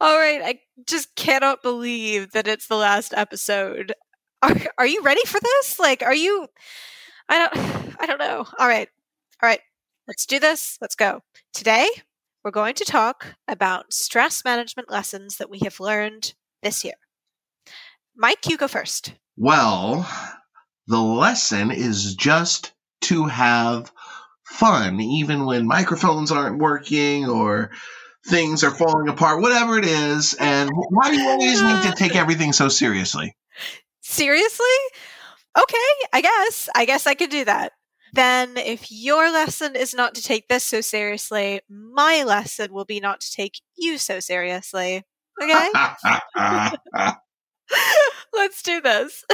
All right, I just cannot believe that it's the last episode. Are are you ready for this? Like, are you? I don't. I don't know. All right, all right. Let's do this. Let's go. Today, we're going to talk about stress management lessons that we have learned this year. Mike, you go first. Well, the lesson is just to have fun, even when microphones aren't working or things are falling apart, whatever it is. And why do you always need to take everything so seriously? Seriously? Okay, I guess. I guess I could do that. Then, if your lesson is not to take this so seriously, my lesson will be not to take you so seriously. Okay? Let's do this.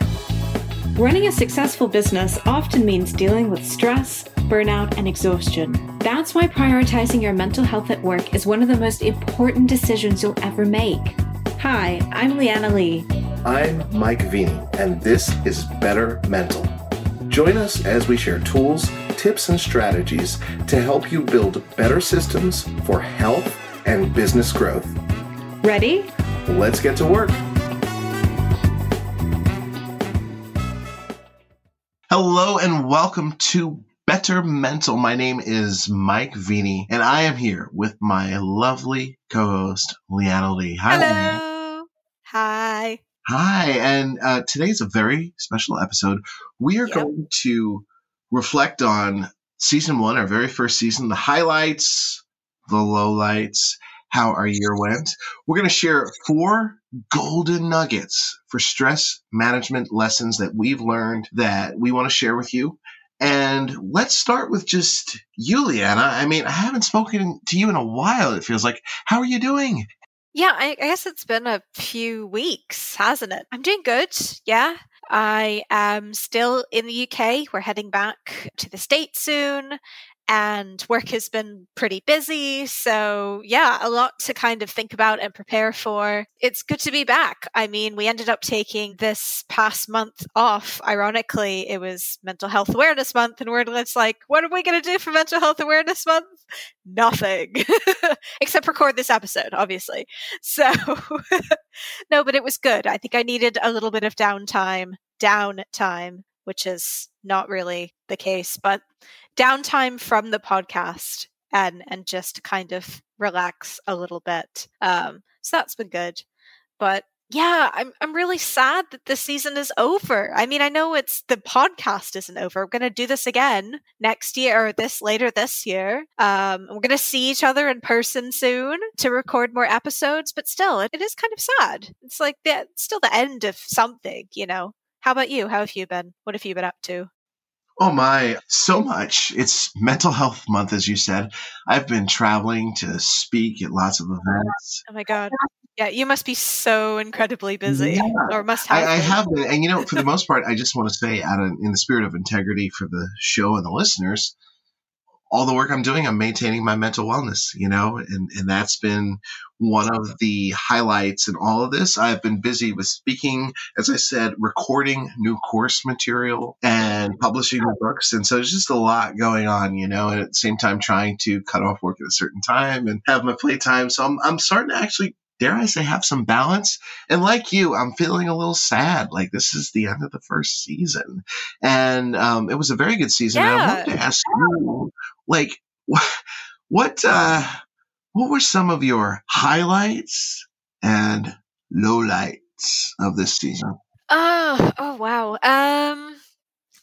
Running a successful business often means dealing with stress, burnout, and exhaustion. That's why prioritizing your mental health at work is one of the most important decisions you'll ever make. Hi, I'm Leanna Lee. I'm Mike Veny, and this is Better Mental. Join us as we share tools, tips, and strategies to help you build better systems for health and business growth. Ready? Let's get to work. Hello and welcome to Better Mental. My name is Mike Veny, and I am here with my lovely co-host Leanna Lee. Hi, Hello. Leanna. Hi. Hi, and uh, today's a very special episode. We are yep. going to reflect on season one, our very first season, the highlights, the lowlights, how our year went. We're going to share four golden nuggets for stress management lessons that we've learned that we want to share with you. And let's start with just you. I mean, I haven't spoken to you in a while, it feels like. How are you doing? Yeah, I guess it's been a few weeks, hasn't it? I'm doing good. Yeah. I am still in the UK. We're heading back to the States soon and work has been pretty busy. So, yeah, a lot to kind of think about and prepare for. It's good to be back. I mean, we ended up taking this past month off. Ironically, it was Mental Health Awareness Month, and we're just like, what are we going to do for Mental Health Awareness Month? Nothing, except record this episode, obviously. So, no, but it was good. I think I needed a little bit of downtime, downtime, which is not really the case, but downtime from the podcast and and just kind of relax a little bit. Um, so that's been good. But yeah, I'm I'm really sad that the season is over. I mean, I know it's the podcast isn't over. We're gonna do this again next year or this later this year. Um, we're gonna see each other in person soon to record more episodes. But still, it, it is kind of sad. It's like the still the end of something, you know. How about you? How have you been? What have you been up to? Oh my, so much. It's mental health month, as you said. I've been traveling to speak at lots of oh events. Oh my God. Yeah, you must be so incredibly busy, yeah. or must have. I, I, have been, and you know, for the most part, I just want to say, out of, in the spirit of integrity for the show and the listeners, all the work I'm doing, I'm maintaining my mental wellness, you know, and, and that's been one of the highlights in all of this. I've been busy with speaking, as I said, recording new course material and publishing the books. And so there's just a lot going on, you know, and at the same time trying to cut off work at a certain time and have my playtime. So I'm, I'm starting to actually dare I say, have some balance. And like you, I'm feeling a little sad. Like this is the end of the first season, and um, it was a very good season. Yeah. And I wanted to ask you, like, what, what, uh, what were some of your highlights and lowlights of this season? Oh, oh wow. Um,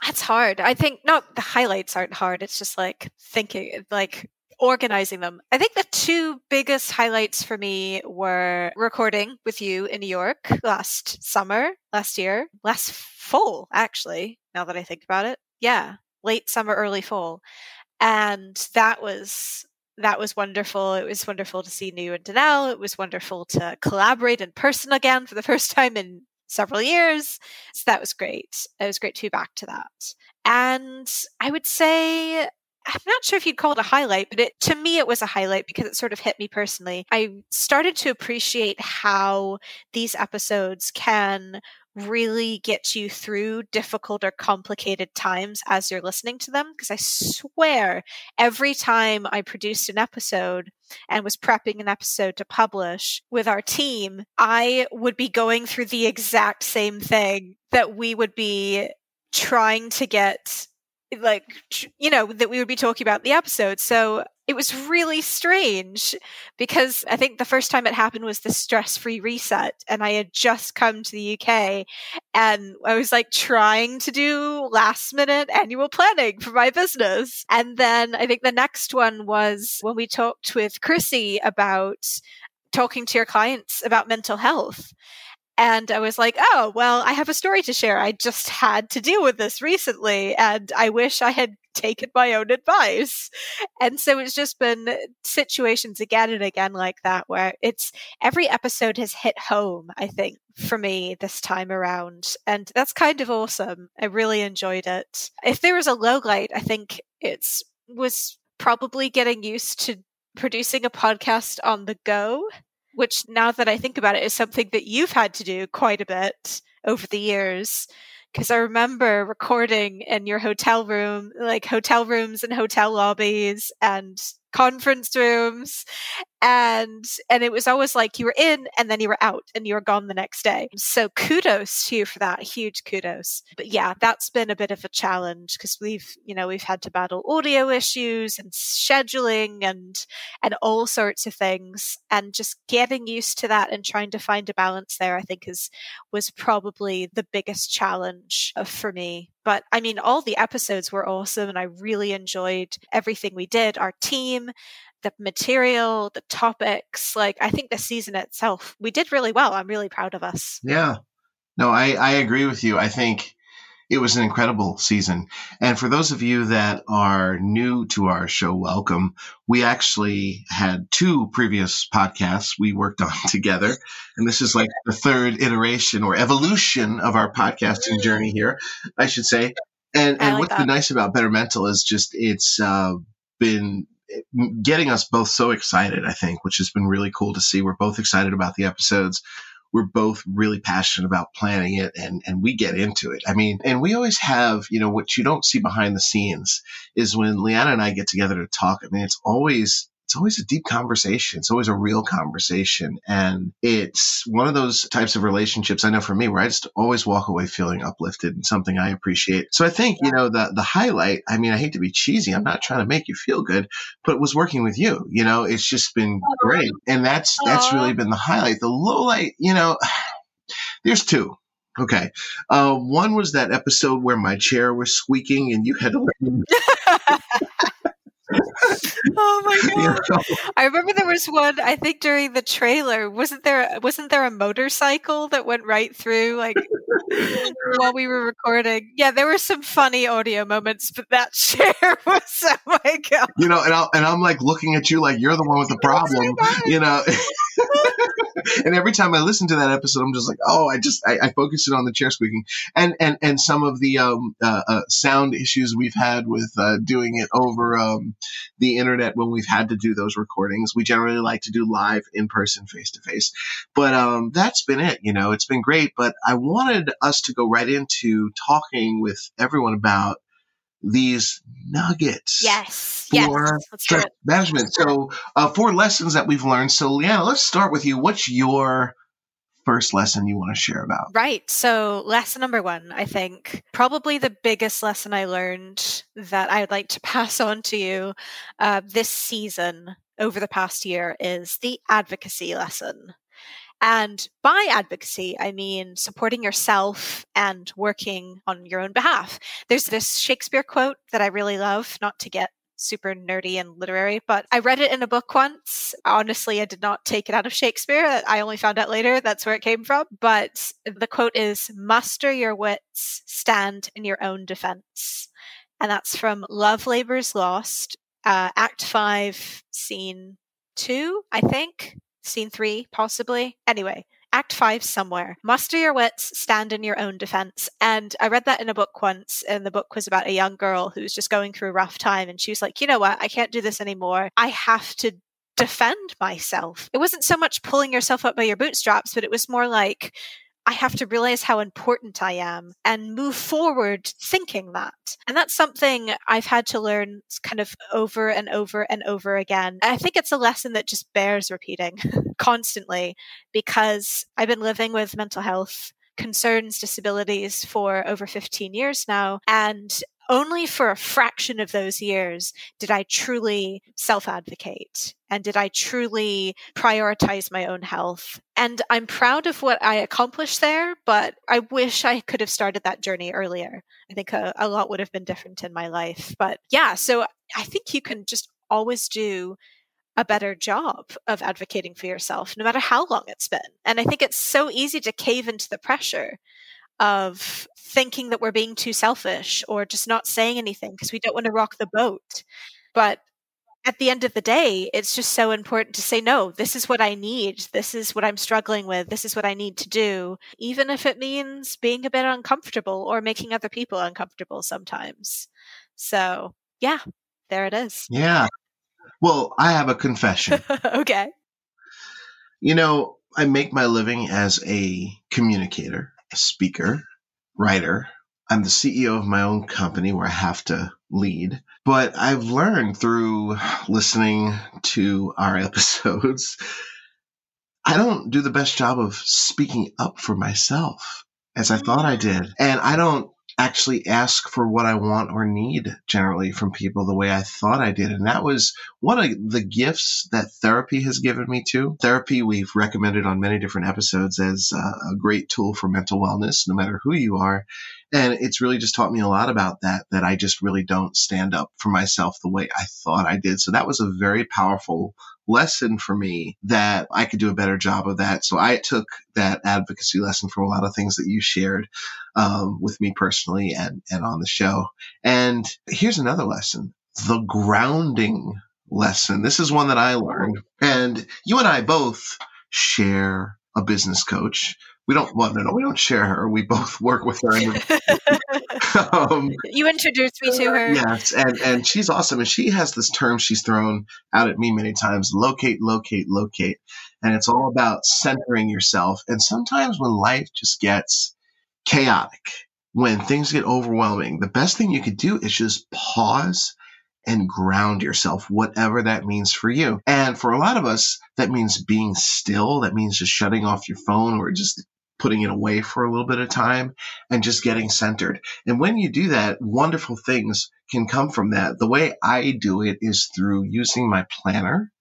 that's hard. I think not the highlights aren't hard. It's just like thinking, like organizing them. I think the two biggest highlights for me were recording with you in New York last summer, last year, last fall, actually, now that I think about it. Yeah, late summer, early fall. And that was that was wonderful. It was wonderful to see New and Danelle. It was wonderful to collaborate in person again for the first time in several years. So that was great. It was great to be back to that. And I would say I'm not sure if you'd call it a highlight, but it, to me, it was a highlight because it sort of hit me personally. I started to appreciate how these episodes can really get you through difficult or complicated times as you're listening to them. Because I swear, every time I produced an episode and was prepping an episode to publish with our team, I would be going through the exact same thing that we would be trying to get like you know that we would be talking about the episode. So it was really strange because i think the first time it happened was the stress free reset and i had just come to the uk and i was like trying to do last minute annual planning for my business. And then i think the next one was when we talked with chrissy about talking to your clients about mental health and I was like, oh, well, I have a story to share. I just had to deal with this recently, and I wish I had taken my own advice. And so it's just been situations again and again like that where it's every episode has hit home, I think, for me this time around. And that's kind of awesome. I really enjoyed it. If there was a low light, I think it's was probably getting used to producing a podcast on the go which now that I think about it is something that you've had to do quite a bit over the years. Because I remember recording in your hotel room, like hotel rooms and hotel lobbies and conference rooms and and it was always like you were in and then you were out and you were gone the next day. So kudos to you for that huge kudos. But yeah that's been a bit of a challenge because we've you know we've had to battle audio issues and scheduling and and all sorts of things and just getting used to that and trying to find a balance there i think is was probably the biggest challenge for me but I mean, all the episodes were awesome and I really enjoyed everything we did. Our team, the material, the topics. Like, I think the season itself, we did really well. I'm really proud of us. Yeah. No, I, I agree with you. I think it was an incredible season. And for those of you that are new to our show, welcome. We actually had two previous podcasts we worked on together. And this is like the third iteration or evolution of our podcasting journey here, I should say. And, and like what's that. been nice about Better Mental is just it's uh, been getting us both so excited, I think, which has been really cool to see. We're both excited about the episodes we're both really passionate about planning it and, and we get into it. I mean, and we always have, you know, what you don't see behind the scenes is when Leanna and I get together to talk. I mean, it's always it's always a deep conversation. It's always a real conversation. And it's one of those types of relationships I know for me where I just always walk away feeling uplifted and something I appreciate. So I think, you know, the, the highlight, I mean, I hate to be cheesy. I'm not trying to make you feel good, but it was working with you. You know, it's just been great. And that's, that's really been the highlight. The low light, you know, there's two. Okay. Uh, one was that episode where my chair was squeaking and you had to oh my god! I remember there was one. I think during the trailer, wasn't there? Wasn't there a motorcycle that went right through, like while we were recording? Yeah, there were some funny audio moments, but that chair was oh my god! You know, and, i and I'm like looking at you like you're the one with the problem. you know. And every time I listen to that episode, I'm just like, oh, I just I, I focus it on the chair squeaking, and and and some of the um, uh, uh, sound issues we've had with uh, doing it over um, the internet when we've had to do those recordings. We generally like to do live in person, face to face, but um, that's been it. You know, it's been great. But I wanted us to go right into talking with everyone about these nuggets yes for yes. stress management. So, uh, four lessons that we've learned. So, Leanna, let's start with you. What's your first lesson you want to share about? Right. So, lesson number one, I think, probably the biggest lesson I learned that I'd like to pass on to you uh, this season over the past year is the advocacy lesson. And by advocacy, I mean supporting yourself and working on your own behalf. There's this Shakespeare quote that I really love, not to get super nerdy and literary, but I read it in a book once. Honestly, I did not take it out of Shakespeare. I only found out later that's where it came from. But the quote is Muster your wits, stand in your own defense. And that's from Love Labor's Lost, uh, Act 5, Scene 2, I think scene three, possibly. Anyway, Act five somewhere. Muster your wits, stand in your own defense. And I read that in a book once, and the book was about a young girl who was just going through a rough time. And she was like, you know what? I can't do this anymore. I have to defend myself. It wasn't so much pulling yourself up by your bootstraps, but it was more like, I have to realize how important I am and move forward thinking that. And that's something I've had to learn kind of over and over and over again. I think it's a lesson that just bears repeating constantly because I've been living with mental health concerns, disabilities for over 15 years now. And only for a fraction of those years did I truly self advocate and did I truly prioritize my own health. And I'm proud of what I accomplished there, but I wish I could have started that journey earlier. I think a, a lot would have been different in my life. But yeah, so I think you can just always do a better job of advocating for yourself, no matter how long it's been. And I think it's so easy to cave into the pressure of thinking that we're being too selfish or just not saying anything because we don't want to rock the boat. But at the end of the day, it's just so important to say, no, this is what I need. This is what I'm struggling with. This is what I need to do, even if it means being a bit uncomfortable or making other people uncomfortable sometimes. So, yeah, there it is. Yeah. Well, I have a confession. okay. You know, I make my living as a communicator a speaker, writer. I'm the CEO of my own company where I have to lead. But I've learned through listening to our episodes, I don't do the best job of speaking up for myself as I thought I did. And I don't actually ask for what I want or need generally from people the way I thought I did. And that was one of the gifts that therapy has given me too. Therapy, we've recommended on many different episodes as a great tool for mental wellness, no matter who you are. And it's really just taught me a lot about that, that I just really don't stand up for myself the way I thought I did. So that was a very powerful lesson for me that I could do a better job of that. So I took that advocacy lesson from a lot of things that you shared um, with me personally and, and on the show. And here's another lesson the grounding lesson. This is one that I learned. And you and I both share a business coach we don't well no no we don't share her we both work with her um, you introduced me to her yes and and she's awesome and she has this term she's thrown out at me many times locate locate locate and it's all about centering yourself and sometimes when life just gets chaotic when things get overwhelming the best thing you could do is just pause and ground yourself, whatever that means for you. And for a lot of us, that means being still. That means just shutting off your phone or just putting it away for a little bit of time and just getting centered. And when you do that, wonderful things can come from that. The way I do it is through using my planner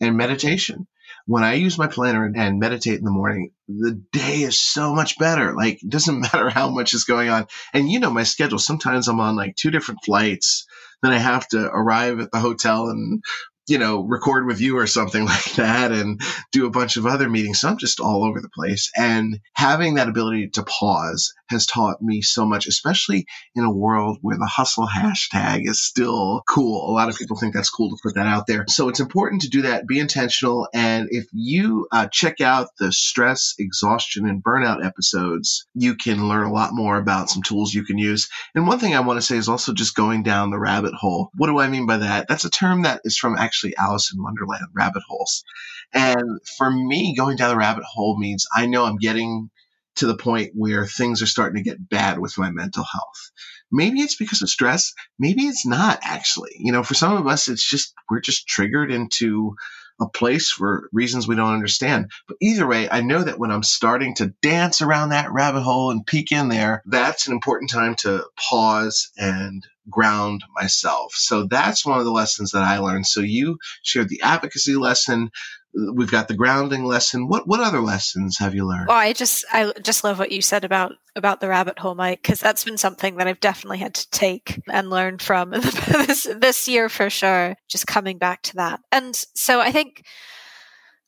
and meditation. When I use my planner and meditate in the morning, the day is so much better. Like, it doesn't matter how much is going on. And you know my schedule. Sometimes I'm on like two different flights. Then I have to arrive at the hotel and you know, record with you or something like that and do a bunch of other meetings. So I'm just all over the place. And having that ability to pause has taught me so much, especially in a world where the hustle hashtag is still cool. A lot of people think that's cool to put that out there. So it's important to do that, be intentional. And if you uh, check out the stress, exhaustion, and burnout episodes, you can learn a lot more about some tools you can use. And one thing I want to say is also just going down the rabbit hole. What do I mean by that? That's a term that is from actually Alice in Wonderland, rabbit holes. And for me, going down the rabbit hole means I know I'm getting to the point where things are starting to get bad with my mental health. Maybe it's because of stress. Maybe it's not actually. You know, for some of us, it's just, we're just triggered into a place for reasons we don't understand. But either way, I know that when I'm starting to dance around that rabbit hole and peek in there, that's an important time to pause and ground myself. So that's one of the lessons that I learned. So you shared the advocacy lesson. We've got the grounding lesson. What what other lessons have you learned? Well, I just I just love what you said about about the rabbit hole, Mike, because that's been something that I've definitely had to take and learn from this this year for sure. Just coming back to that, and so I think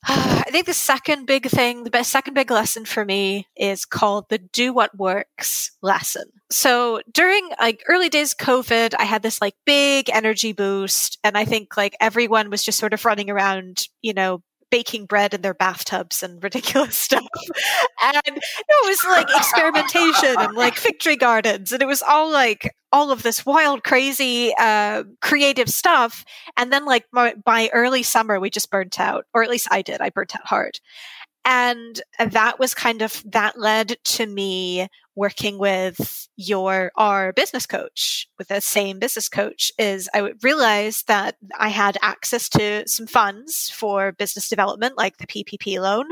I think the second big thing, the second big lesson for me is called the do what works lesson. So during like early days COVID, I had this like big energy boost and I think like everyone was just sort of running around, you know, baking bread in their bathtubs and ridiculous stuff. and it was like experimentation and like tree gardens. And it was all like all of this wild, crazy, uh, creative stuff. And then like my, by early summer, we just burnt out, or at least I did. I burnt out hard. And that was kind of, that led to me working with your our business coach with the same business coach is i realized that i had access to some funds for business development like the ppp loan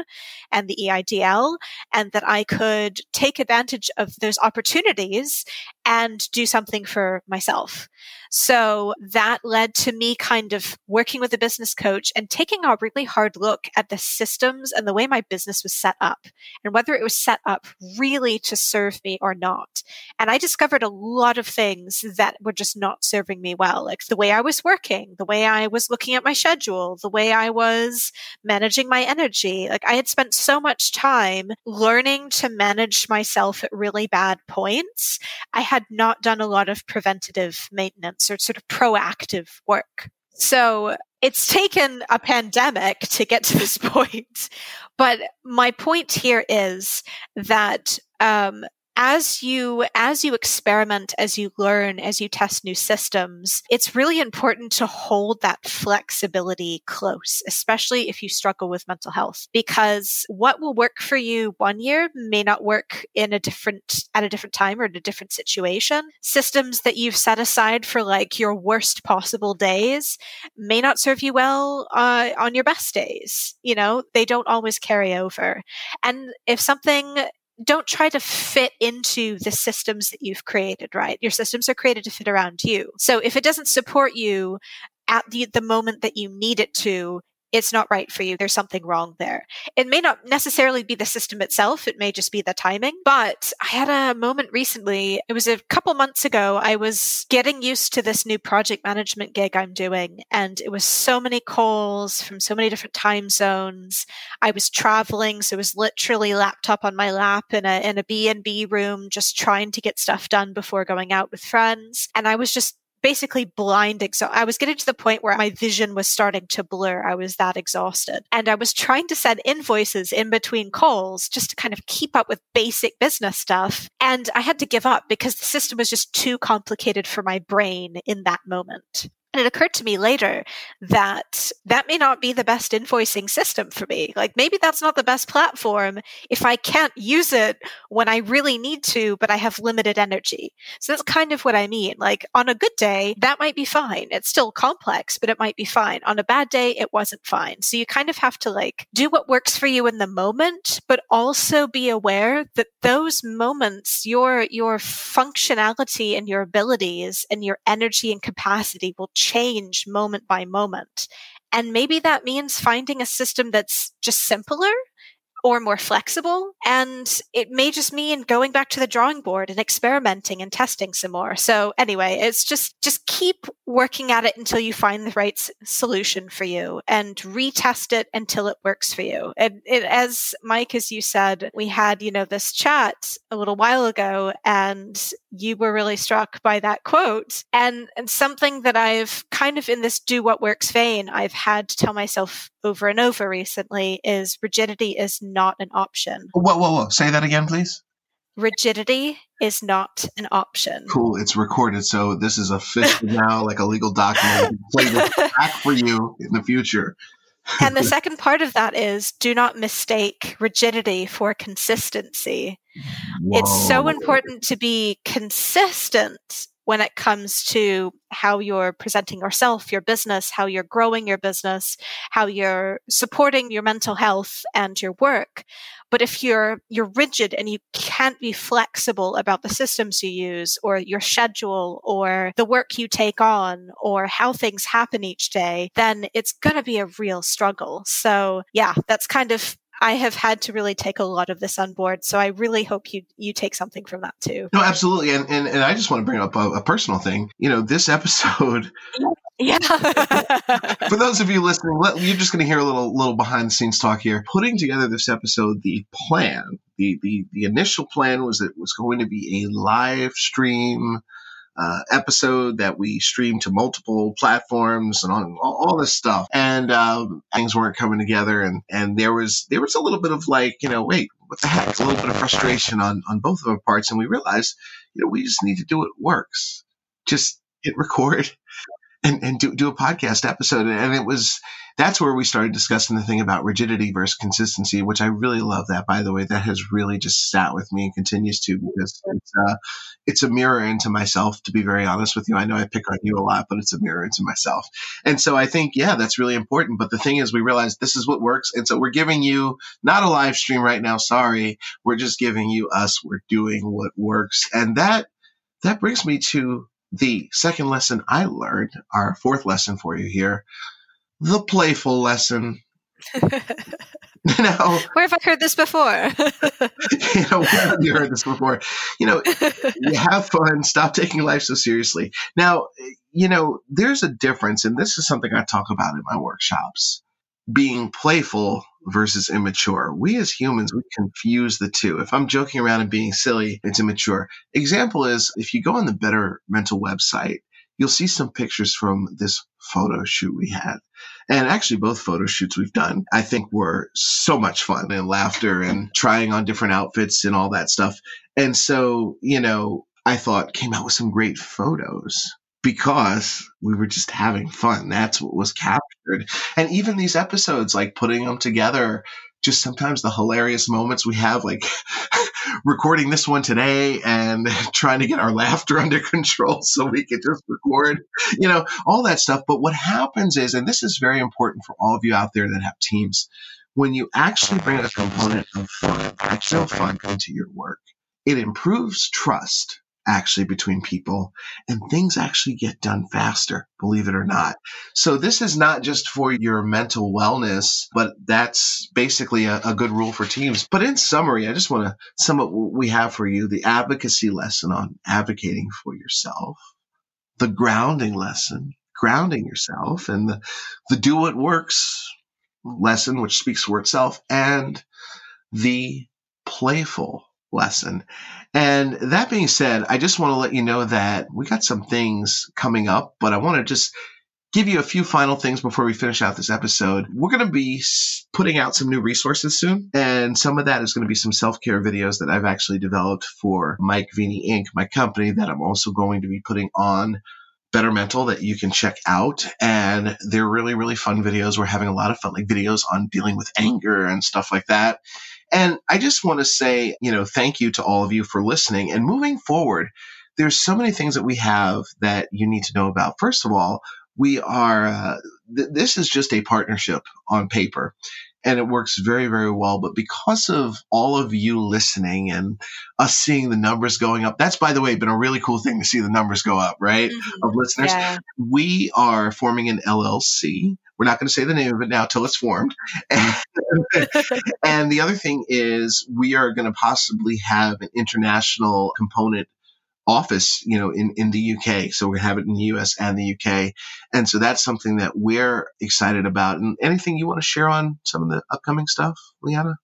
and the eidl and that i could take advantage of those opportunities and do something for myself so that led to me kind of working with a business coach and taking a really hard look at the systems and the way my business was set up and whether it was set up really to serve me or not. And I discovered a lot of things that were just not serving me well, like the way I was working, the way I was looking at my schedule, the way I was managing my energy. Like I had spent so much time learning to manage myself at really bad points. I had not done a lot of preventative maintenance or sort of proactive work. So it's taken a pandemic to get to this point. But my point here is that um, as you as you experiment as you learn as you test new systems it's really important to hold that flexibility close especially if you struggle with mental health because what will work for you one year may not work in a different at a different time or in a different situation. Systems that you've set aside for like your worst possible days may not serve you well uh, on your best days you know? They don't always carry over. And if something don't try to fit into the systems that you've created, right? Your systems are created to fit around you. So if it doesn't support you at the, the moment that you need it to, it's not right for you. There's something wrong there. It may not necessarily be the system itself. It may just be the timing. But I had a moment recently. It was a couple months ago. I was getting used to this new project management gig I'm doing. And it was so many calls from so many different time zones. I was traveling. So it was literally laptop on my lap in a, in a B&B room, just trying to get stuff done before going out with friends. And I was just basically blind exhaust. I was getting to the point where my vision was starting to blur. I was that exhausted. And I was trying to send invoices in between calls just to kind of keep up with basic business stuff. And I had to give up because the system was just too complicated for my brain in that moment. And it occurred to me later that that may not be the best invoicing system for me. Like maybe that's not the best platform if I can't use it when I really need to, but I have limited energy. So that's kind of what I mean. Like on a good day, that might be fine. It's still complex, but it might be fine. On a bad day, it wasn't fine. So you kind of have to like do what works for you in the moment, but also be aware that those moments, your, your functionality and your abilities and your energy and capacity will change moment by moment. And maybe that means finding a system that's just simpler or more flexible. And it may just mean going back to the drawing board and experimenting and testing some more. So anyway, it's just, just keep working at it until you find the right solution for you and retest it until it works for you. And it, as Mike, as you said, we had, you know, this chat a little while ago and you were really struck by that quote and, and something that I've kind of in this do what works vein, I've had to tell myself over and over recently is rigidity is not an option. Whoa, whoa, whoa. Say that again, please. Rigidity is not an option. Cool. It's recorded. So this is official now, like a legal document. Play this back for you in the future. and the second part of that is do not mistake rigidity for consistency. Whoa. It's so important to be consistent when it comes to how you're presenting yourself, your business, how you're growing your business, how you're supporting your mental health and your work. But if you're, you're rigid and you can't be flexible about the systems you use or your schedule or the work you take on or how things happen each day, then it's going to be a real struggle. So yeah, that's kind of I have had to really take a lot of this on board. So I really hope you you take something from that too. No, absolutely. And and, and I just want to bring up a, a personal thing. You know, this episode yeah. For those of you listening, you're just going to hear a little little behind the scenes talk here. Putting together this episode, the plan, the the the initial plan was that it was going to be a live stream uh, episode that we streamed to multiple platforms and all, all this stuff. And um, things weren't coming together, and and there was there was a little bit of like, you know, wait, what the heck? A little bit of frustration on on both of our parts, and we realized, you know, we just need to do what works. Just hit record and, and do, do a podcast episode. And it was, that's where we started discussing the thing about rigidity versus consistency, which I really love that, by the way. That has really just sat with me and continues to because it's, uh, it's a mirror into myself, to be very honest with you. I know I pick on you a lot, but it's a mirror into myself. And so I think, yeah, that's really important. But the thing is, we realize this is what works. And so we're giving you not a live stream right now. Sorry. We're just giving you us. We're doing what works. And that, that brings me to the second lesson I learned, our fourth lesson for you here, the playful lesson. you know, where have I heard this before? you know, where have you heard this before? You know, you have fun. Stop taking life so seriously. Now, you know, there's a difference, and this is something I talk about in my workshops. Being playful versus immature. We as humans, we confuse the two. If I'm joking around and being silly, it's immature. Example is if you go on the Better Mental website, you'll see some pictures from this photo shoot we had. And actually, both photo shoots we've done, I think were so much fun and laughter and trying on different outfits and all that stuff. And so, you know, I thought came out with some great photos because we were just having fun. That's what was captured. And even these episodes, like putting them together, just sometimes the hilarious moments we have, like recording this one today and trying to get our laughter under control so we could just record, you know, all that stuff. But what happens is, and this is very important for all of you out there that have teams, when you actually bring a component of fun, actual fun into your work, it improves trust actually between people and things actually get done faster, believe it or not. So this is not just for your mental wellness, but that's basically a, a good rule for teams. But in summary, I just want to sum up what we have for you, the advocacy lesson on advocating for yourself, the grounding lesson, grounding yourself and the, the do what works lesson, which speaks for itself and the playful lesson. And that being said, I just want to let you know that we got some things coming up, but I want to just give you a few final things before we finish out this episode. We're going to be putting out some new resources soon, and some of that is going to be some self care videos that I've actually developed for Mike Veny Inc., my company, that I'm also going to be putting on Better Mental that you can check out. And they're really, really fun videos. We're having a lot of fun, like videos on dealing with anger and stuff like that. And I just want to say, you know, thank you to all of you for listening. And moving forward, there's so many things that we have that you need to know about. First of all, we are, uh, th- this is just a partnership on paper and it works very, very well. But because of all of you listening and us seeing the numbers going up, that's by the way been a really cool thing to see the numbers go up, right? Mm-hmm. Of listeners. Yeah. We are forming an LLC. We're not going to say the name of it now till it's formed. and the other thing is we are going to possibly have an international component office, you know, in, in the UK. So we have it in the US and the UK. And so that's something that we're excited about. And anything you want to share on some of the upcoming stuff, Leanna?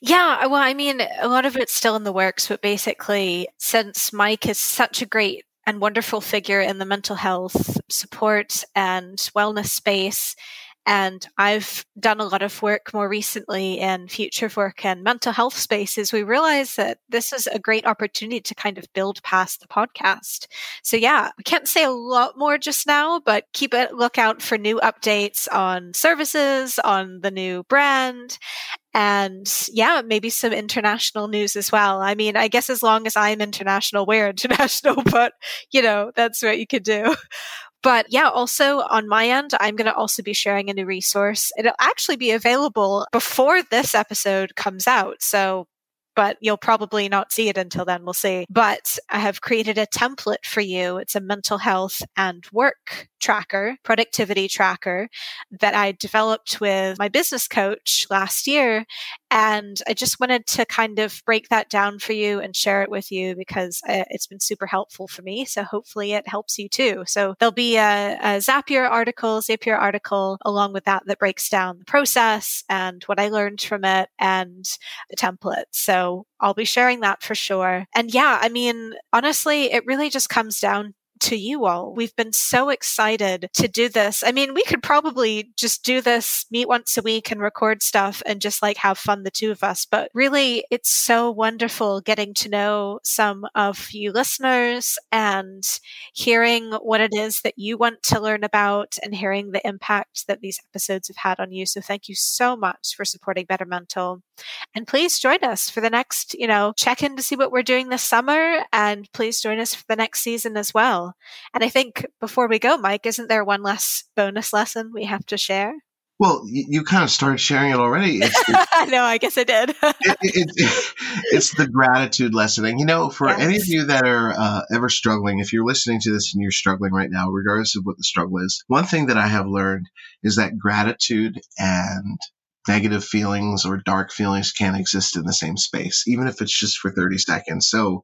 Yeah, well, I mean, a lot of it's still in the works, but basically, since Mike is such a great and wonderful figure in the mental health support and wellness space, and I've done a lot of work more recently in future work and mental health spaces. We realized that this is a great opportunity to kind of build past the podcast. So yeah, I can't say a lot more just now, but keep a lookout for new updates on services, on the new brand, and yeah, maybe some international news as well. I mean, I guess as long as I'm international, we're international, but you know, that's what you could do. But yeah, also on my end, I'm going to also be sharing a new resource. It'll actually be available before this episode comes out. So but you'll probably not see it until then. We'll see. But I have created a template for you. It's a mental health and work tracker, productivity tracker that I developed with my business coach last year. And I just wanted to kind of break that down for you and share it with you because uh, it's been super helpful for me. So hopefully it helps you too. So there'll be a, a Zapier article, Zapier article along with that that breaks down the process and what I learned from it and the template. So I'll be sharing that for sure. And yeah, I mean, honestly, it really just comes down to you all. We've been so excited to do this. I mean, we could probably just do this, meet once a week and record stuff and just like have fun, the two of us. But really, it's so wonderful getting to know some of you listeners and hearing what it is that you want to learn about and hearing the impact that these episodes have had on you. So thank you so much for supporting Better Mental. And please join us for the next, you know, check in to see what we're doing this summer. And please join us for the next season as well. And I think before we go, Mike, isn't there one last bonus lesson we have to share? Well, you, you kind of started sharing it already. It's, no, I guess I did. it, it, it's the gratitude lesson. And, you know, for yes. any of you that are uh, ever struggling, if you're listening to this and you're struggling right now, regardless of what the struggle is, one thing that I have learned is that gratitude and negative feelings or dark feelings can't exist in the same space, even if it's just for 30 seconds. So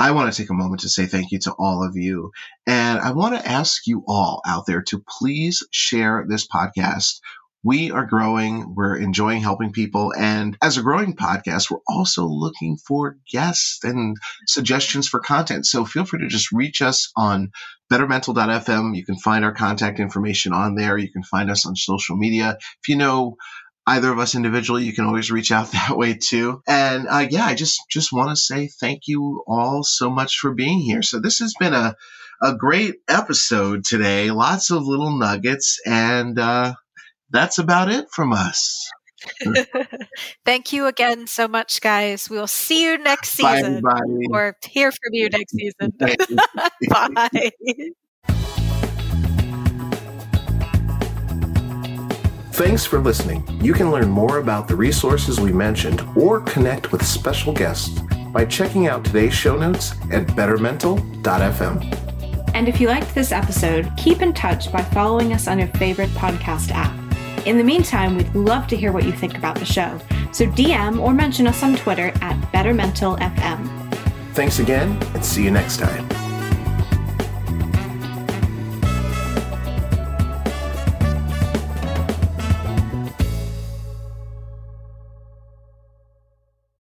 I want to take a moment to say thank you to all of you. And I want to ask you all out there to please share this podcast we are growing. We're enjoying helping people. And as a growing podcast, we're also looking for guests and suggestions for content. So feel free to just reach us on bettermental.fm. You can find our contact information on there. You can find us on social media. If you know either of us individually, you can always reach out that way too. And uh, yeah, I just just want to say thank you all so much for being here. So this has been a a great episode today. Lots of little nuggets and uh, that's about it from us. Thank you again so much, guys. We'll see you next season Bye, or hear from you next season. Bye. Thanks for listening. You can learn more about the resources we mentioned or connect with special guests by checking out today's show notes at bettermental.fm. And if you liked this episode, keep in touch by following us on your favorite podcast app. In the meantime, we'd love to hear what you think about the show. So DM or mention us on Twitter at BetterMentalFM. Thanks again, and see you next time.